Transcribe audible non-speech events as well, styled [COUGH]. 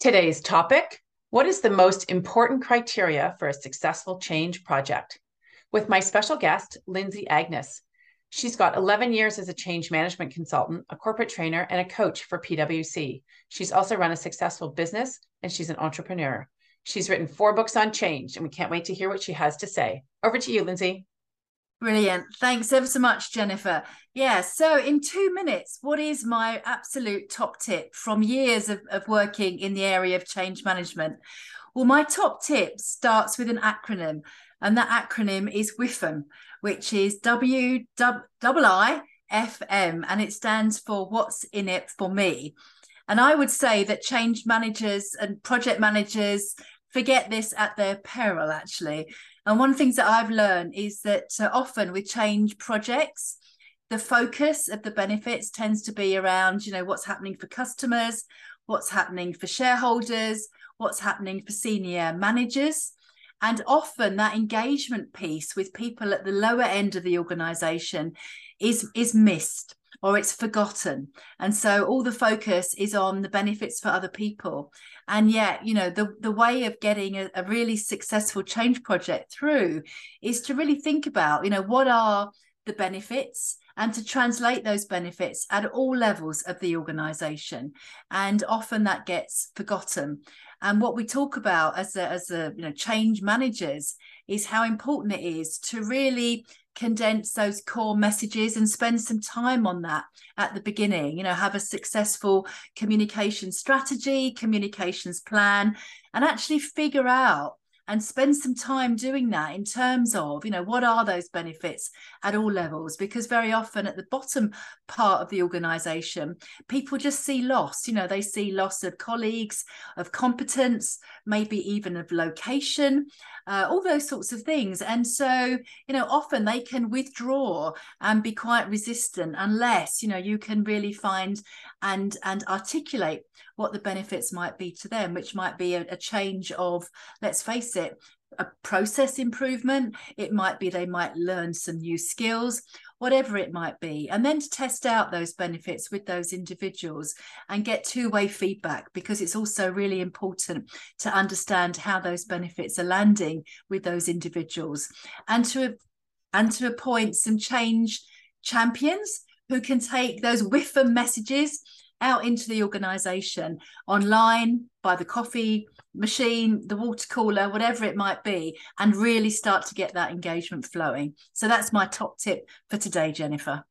Today's topic What is the most important criteria for a successful change project? With my special guest, Lindsay Agnes. She's got 11 years as a change management consultant, a corporate trainer, and a coach for PwC. She's also run a successful business and she's an entrepreneur. She's written four books on change, and we can't wait to hear what she has to say. Over to you, Lindsay. Brilliant. Thanks ever so much, Jennifer. Yeah, so in two minutes, what is my absolute top tip from years of, of working in the area of change management? Well, my top tip starts with an acronym, and that acronym is WIFM, which is W I F M, and it stands for What's in It for Me. And I would say that change managers and project managers forget this at their peril, actually. And one of the things that I've learned is that uh, often with change projects, the focus of the benefits tends to be around, you know, what's happening for customers, what's happening for shareholders, what's happening for senior managers. And often that engagement piece with people at the lower end of the organization is, is missed or it's forgotten. And so all the focus is on the benefits for other people. And yet, you know, the, the way of getting a, a really successful change project through is to really think about, you know, what are the benefits and to translate those benefits at all levels of the organization and often that gets forgotten and what we talk about as a, as a you know change managers is how important it is to really condense those core messages and spend some time on that at the beginning you know have a successful communication strategy communications plan and actually figure out and spend some time doing that in terms of you know what are those benefits at all levels? Because very often at the bottom part of the organization people just see loss you know they see loss of colleagues of competence maybe even of location uh, all those sorts of things. And so you know often they can withdraw and be quite resistant unless you know you can really find and and articulate what the benefits might be to them which might be a, a change of let's face it a process improvement. It might be they might learn some new skills whatever it might be and then to test out those benefits with those individuals and get two-way feedback because it's also really important to understand how those benefits are landing with those individuals and to and to appoint some change champions who can take those [LAUGHS] WIFM messages out into the organization online by the coffee machine the water cooler whatever it might be and really start to get that engagement flowing. So that's my top tip for today jennifer